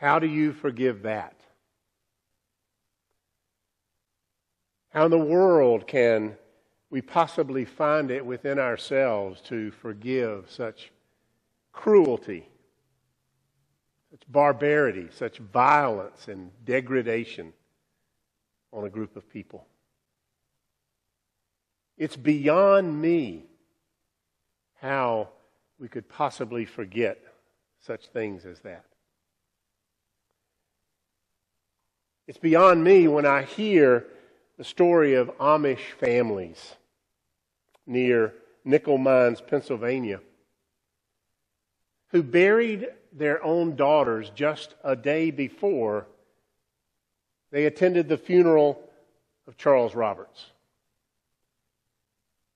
How do you forgive that? How in the world can we possibly find it within ourselves to forgive such cruelty, such barbarity, such violence and degradation on a group of people? It's beyond me how we could possibly forget such things as that. It's beyond me when I hear the story of Amish families near Nickel Mines, Pennsylvania, who buried their own daughters just a day before they attended the funeral of Charles Roberts,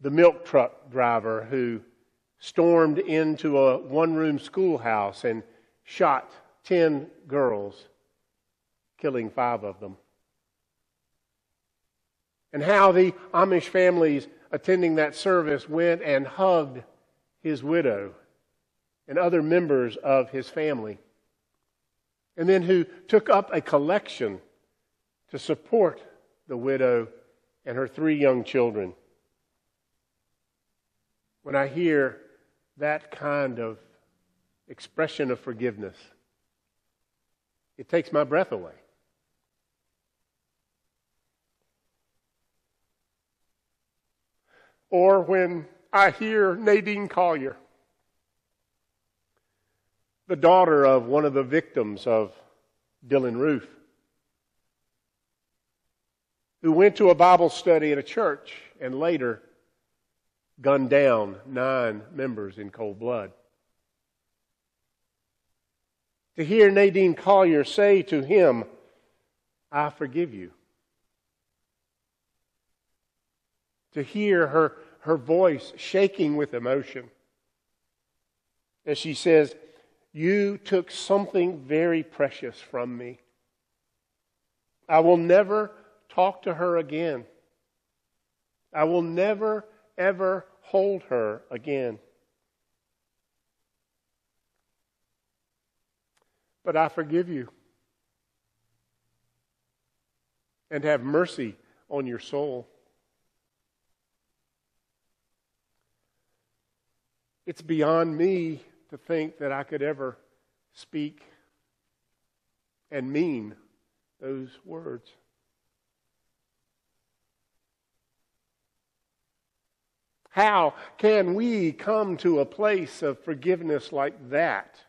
the milk truck driver who stormed into a one room schoolhouse and shot 10 girls, killing five of them. And how the Amish families attending that service went and hugged his widow and other members of his family. And then who took up a collection to support the widow and her three young children. When I hear that kind of expression of forgiveness, it takes my breath away. Or when I hear Nadine Collier, the daughter of one of the victims of Dylan Roof, who went to a Bible study at a church and later gunned down nine members in cold blood. To hear Nadine Collier say to him, I forgive you. To hear her, her voice shaking with emotion as she says, You took something very precious from me. I will never talk to her again. I will never ever hold her again. But I forgive you and have mercy on your soul. It's beyond me to think that I could ever speak and mean those words. How can we come to a place of forgiveness like that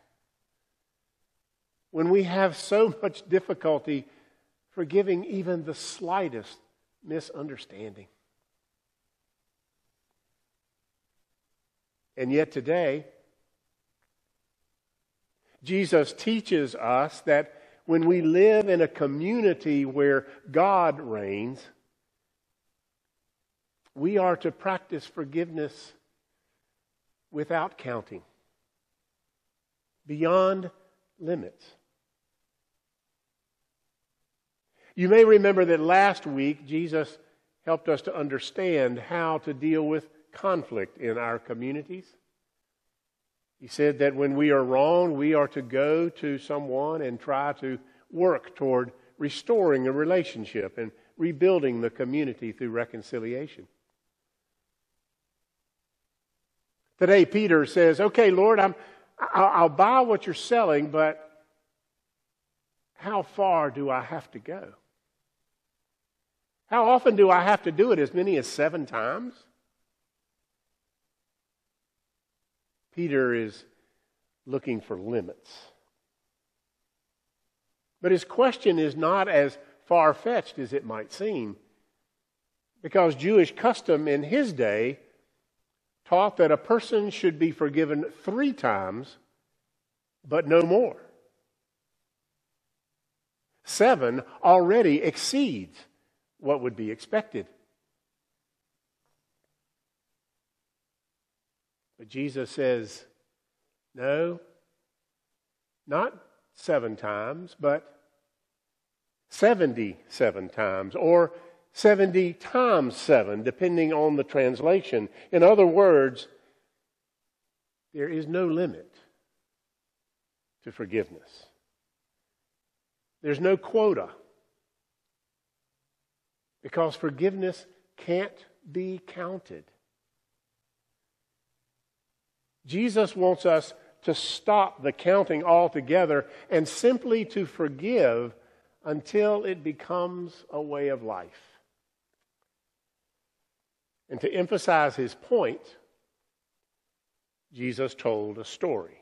when we have so much difficulty forgiving even the slightest misunderstanding? And yet today, Jesus teaches us that when we live in a community where God reigns, we are to practice forgiveness without counting, beyond limits. You may remember that last week Jesus helped us to understand how to deal with conflict in our communities. He said that when we are wrong, we are to go to someone and try to work toward restoring a relationship and rebuilding the community through reconciliation. Today, Peter says, Okay, Lord, I'm, I'll buy what you're selling, but how far do I have to go? How often do I have to do it? As many as seven times? Peter is looking for limits. But his question is not as far fetched as it might seem, because Jewish custom in his day taught that a person should be forgiven three times, but no more. Seven already exceeds what would be expected. But Jesus says, no, not seven times, but 77 times, or 70 times 7, depending on the translation. In other words, there is no limit to forgiveness. There's no quota. Because forgiveness can't be counted. Jesus wants us to stop the counting altogether and simply to forgive until it becomes a way of life. And to emphasize his point, Jesus told a story.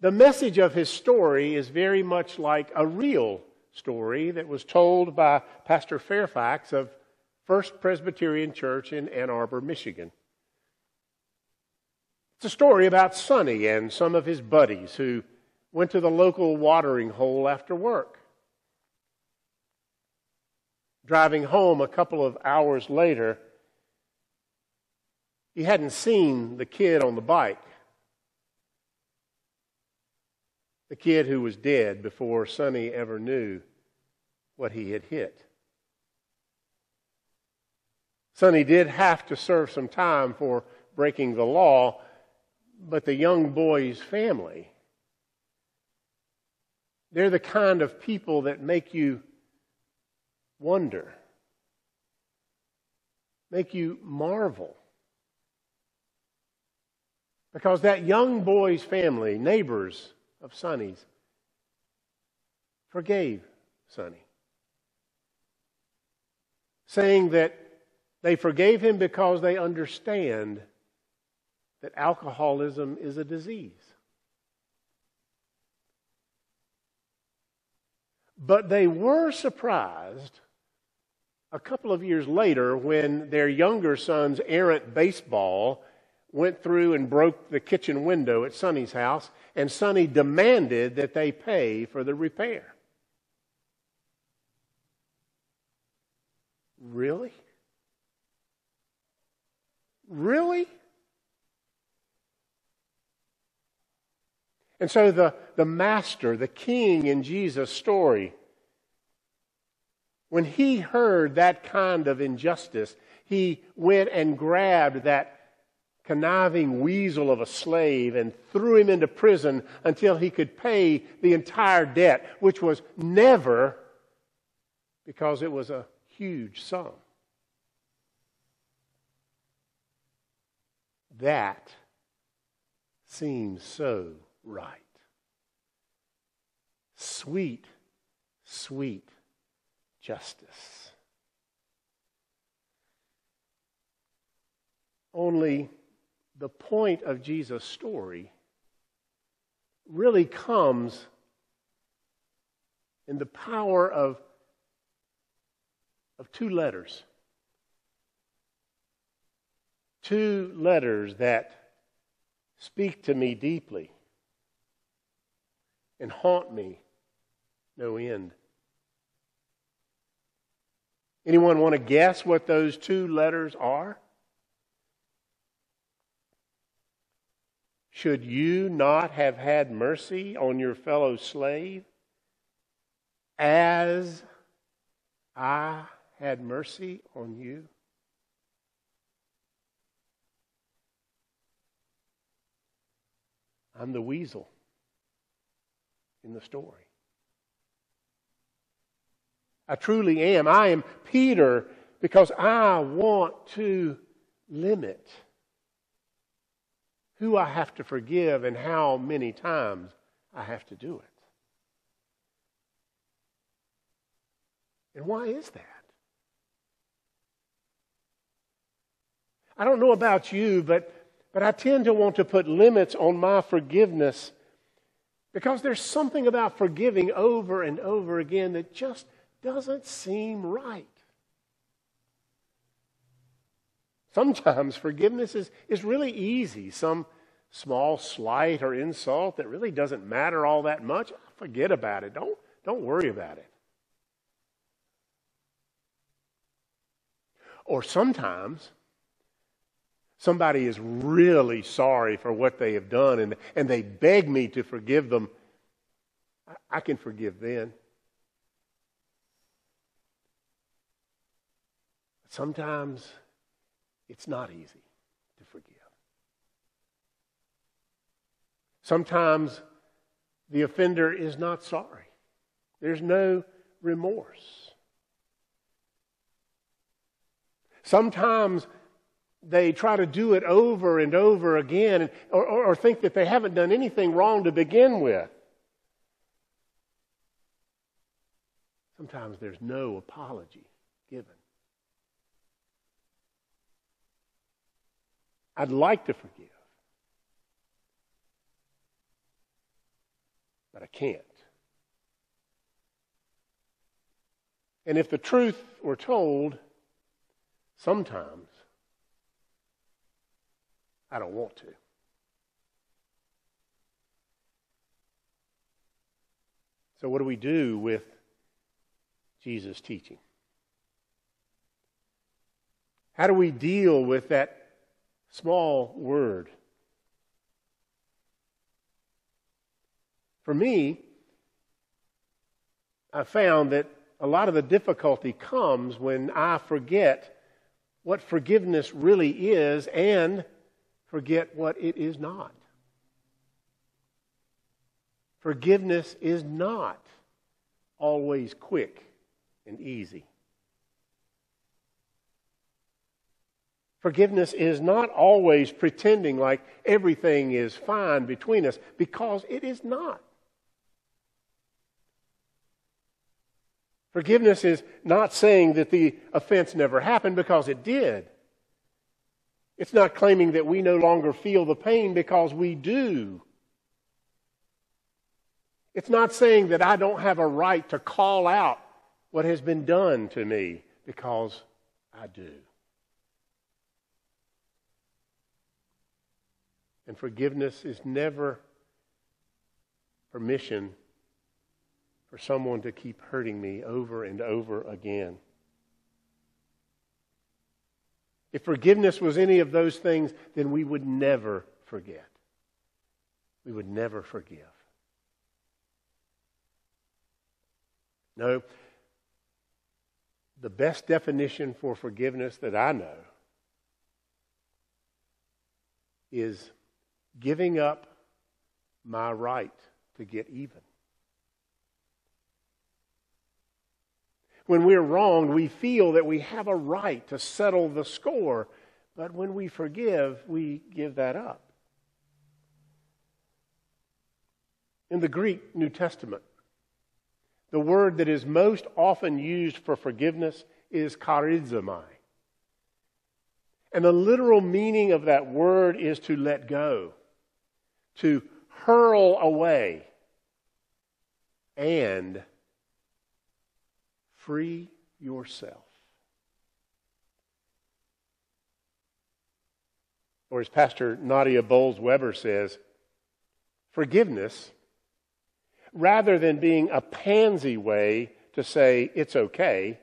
The message of his story is very much like a real story that was told by Pastor Fairfax of First Presbyterian Church in Ann Arbor, Michigan. It's a story about Sonny and some of his buddies who went to the local watering hole after work. Driving home a couple of hours later, he hadn't seen the kid on the bike. The kid who was dead before Sonny ever knew what he had hit. Sonny did have to serve some time for breaking the law, but the young boy's family, they're the kind of people that make you wonder, make you marvel. Because that young boy's family, neighbors, of Sonny's forgave Sonny, saying that they forgave him because they understand that alcoholism is a disease. But they were surprised a couple of years later when their younger son's errant baseball went through and broke the kitchen window at Sonny's house, and Sonny demanded that they pay for the repair. Really? Really? And so the, the master, the king in Jesus' story, when he heard that kind of injustice, he went and grabbed that conniving weasel of a slave and threw him into prison until he could pay the entire debt, which was never because it was a huge sum. That seems so right. Sweet, sweet justice. Only the point of Jesus' story really comes in the power of, of two letters. Two letters that speak to me deeply and haunt me no end. Anyone want to guess what those two letters are? Should you not have had mercy on your fellow slave as I had mercy on you? I'm the weasel in the story. I truly am. I am Peter because I want to limit who I have to forgive and how many times I have to do it. And why is that? I don't know about you, but, but I tend to want to put limits on my forgiveness because there's something about forgiving over and over again that just doesn't seem right. Sometimes forgiveness is, is really easy. Some small slight or insult that really doesn't matter all that much, forget about it. Don't, don't worry about it. Or sometimes somebody is really sorry for what they have done and, and they beg me to forgive them. I, I can forgive then. Sometimes it's not easy to forgive. Sometimes the offender is not sorry. There's no remorse. Sometimes they try to do it over and over again or, or, or, think that they haven't done anything wrong to begin with. Sometimes there's no apology given. I'd like to forgive, but I can't. And if the truth were told, sometimes I don't want to. So, what do we do with Jesus' teaching? How do we deal with that small word? For me, I found that a lot of the difficulty comes when I forget what forgiveness really is and forget what it is not. Forgiveness is not always quick and easy. Forgiveness is not always pretending like everything is fine between us because it is not. Forgiveness is not saying that the offense never happened because it did. It's not claiming that we no longer feel the pain because we do. It's not saying that I don't have a right to call out what has been done to me because I do. And forgiveness is never permission for someone to keep hurting me over and over again. If forgiveness was any of those things, then we would never forget. We would never forgive. No, the best definition for forgiveness that I know is giving up my right to get even. When we're wronged, we feel that we have a right to settle the score. But when we forgive, we give that up. In the Greek New Testament, the word that is most often used for forgiveness is charizomai. And the literal meaning of that word is to let go, to hurl away, and Free yourself. Or as Pastor Nadia Bolz Weber says, forgiveness, rather than being a pansy way to say it's okay,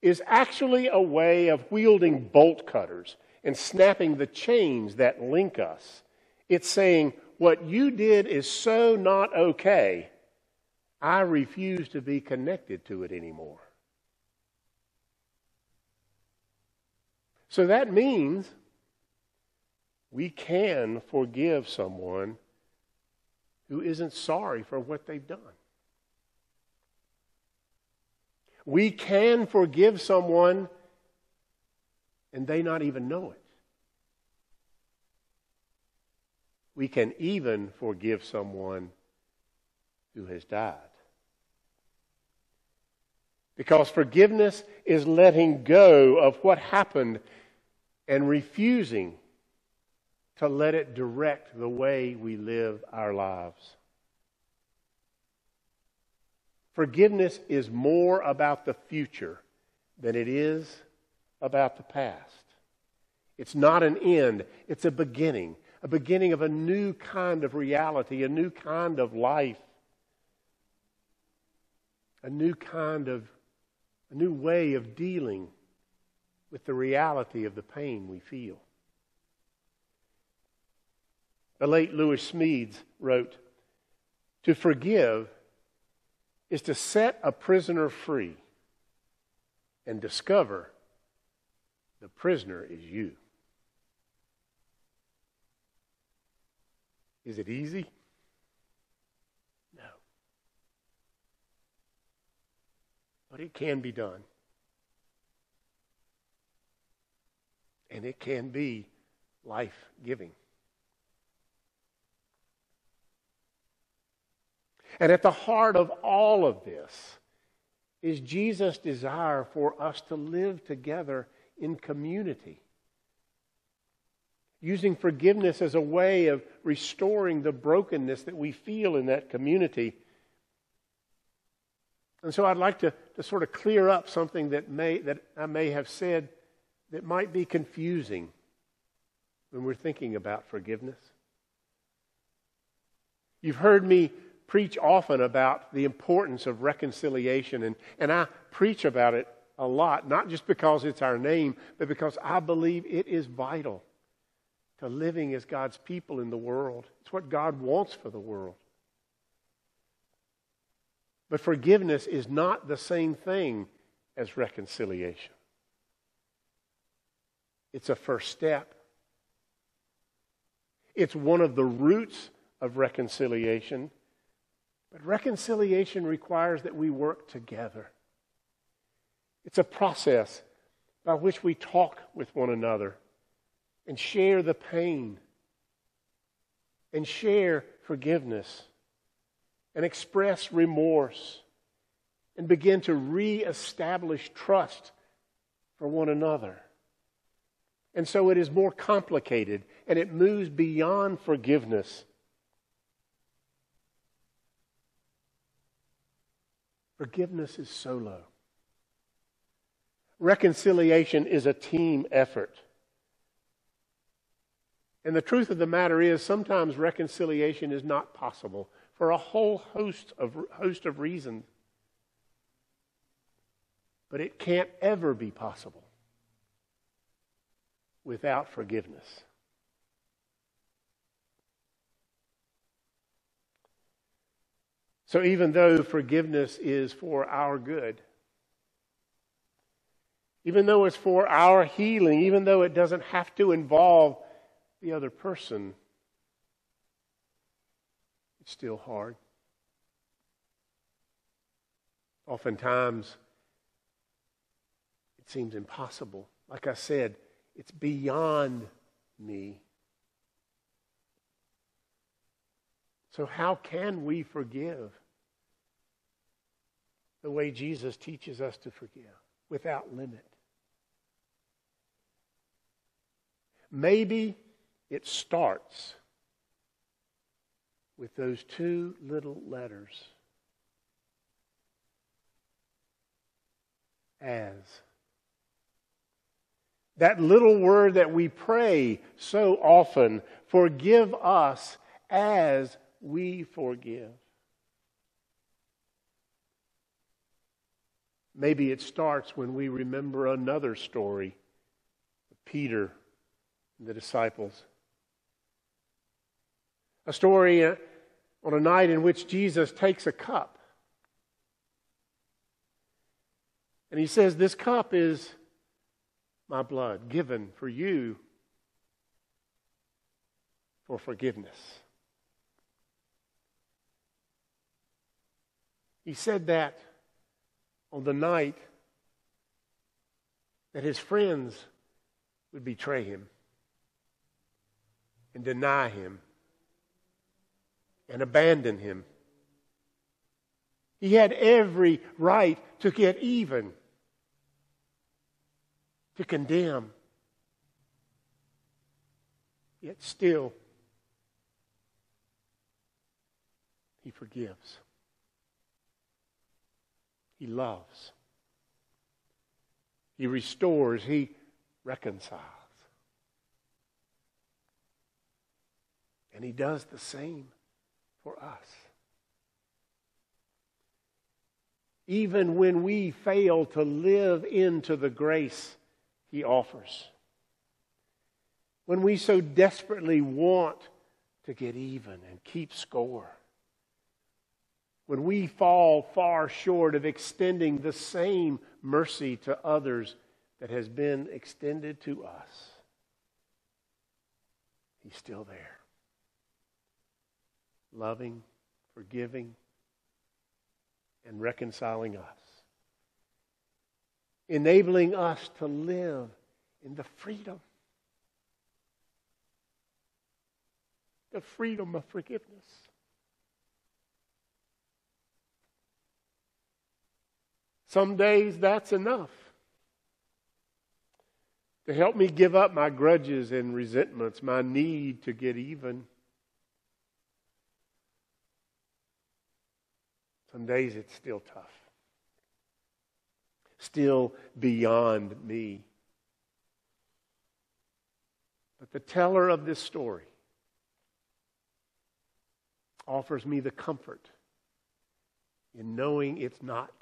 is actually a way of wielding bolt cutters and snapping the chains that link us. It's saying, what you did is so not okay I refuse to be connected to it anymore. So that means we can forgive someone who isn't sorry for what they've done. We can forgive someone and they not even know it. We can even forgive someone who has died. Because forgiveness is letting go of what happened and refusing to let it direct the way we live our lives. Forgiveness is more about the future than it is about the past. It's not an end, it's a beginning, a beginning of a new kind of reality, a new kind of life, a new kind of a new way of dealing with the reality of the pain we feel. The late Lewis Smedes wrote To forgive is to set a prisoner free and discover the prisoner is you. Is it easy? But it can be done. And it can be life giving. And at the heart of all of this is Jesus' desire for us to live together in community. Using forgiveness as a way of restoring the brokenness that we feel in that community. And so I'd like to, to sort of clear up something that, may, that I may have said that might be confusing when we're thinking about forgiveness. You've heard me preach often about the importance of reconciliation, and, and I preach about it a lot, not just because it's our name, but because I believe it is vital to living as God's people in the world. It's what God wants for the world. But forgiveness is not the same thing as reconciliation. It's a first step. It's one of the roots of reconciliation but reconciliation requires that we work together. It's a process by which we talk with one another and share the pain and share forgiveness and express remorse and begin to reestablish trust for one another. And so it is more complicated and it moves beyond forgiveness Forgiveness is solo. Reconciliation is a team effort. And the truth of the matter is, sometimes reconciliation is not possible for a whole host of, host of reasons. But it can't ever be possible without forgiveness. So even though forgiveness is for our good, even though it's for our healing, even though it doesn't have to involve the other person, it's still hard. Oftentimes, it seems impossible. Like I said, it's beyond me. So, how can we forgive? the way Jesus teaches us to forgive without limit. Maybe it starts with those two little letters as. That little word that we pray so often forgive us as we forgive. Maybe it starts when we remember another story Peter and the disciples. A story on a night in which Jesus takes a cup. And he says, This cup is my blood given for you for forgiveness. He said that on the night that his friends would betray him and deny him and abandon him. He had every right to get even, to condemn. Yet still, he forgives. He loves. He restores. He reconciles. And He does the same for us. Even when we fail to live into the grace He offers, when we so desperately want to get even and keep score when we fall far short of extending the same mercy to others that has been extended to us, He's still there. Loving, forgiving, and reconciling us enabling us to live in the freedom, the freedom of forgiveness. Some days that's enough to help me give up my grudges and resentments, my need to get even. Some days it's still tough, still beyond me. But the teller of this story offers me the comfort in knowing it's not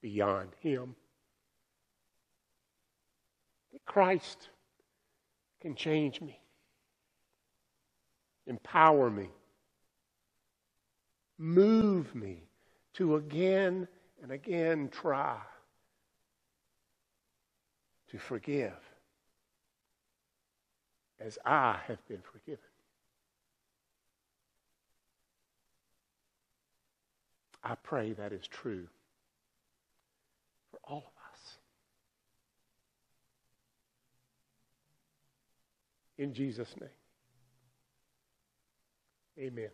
beyond him. That Christ can change me, empower me, move me to again and again try to forgive as I have been forgiven. I pray that is true for all of us. In Jesus' name, amen.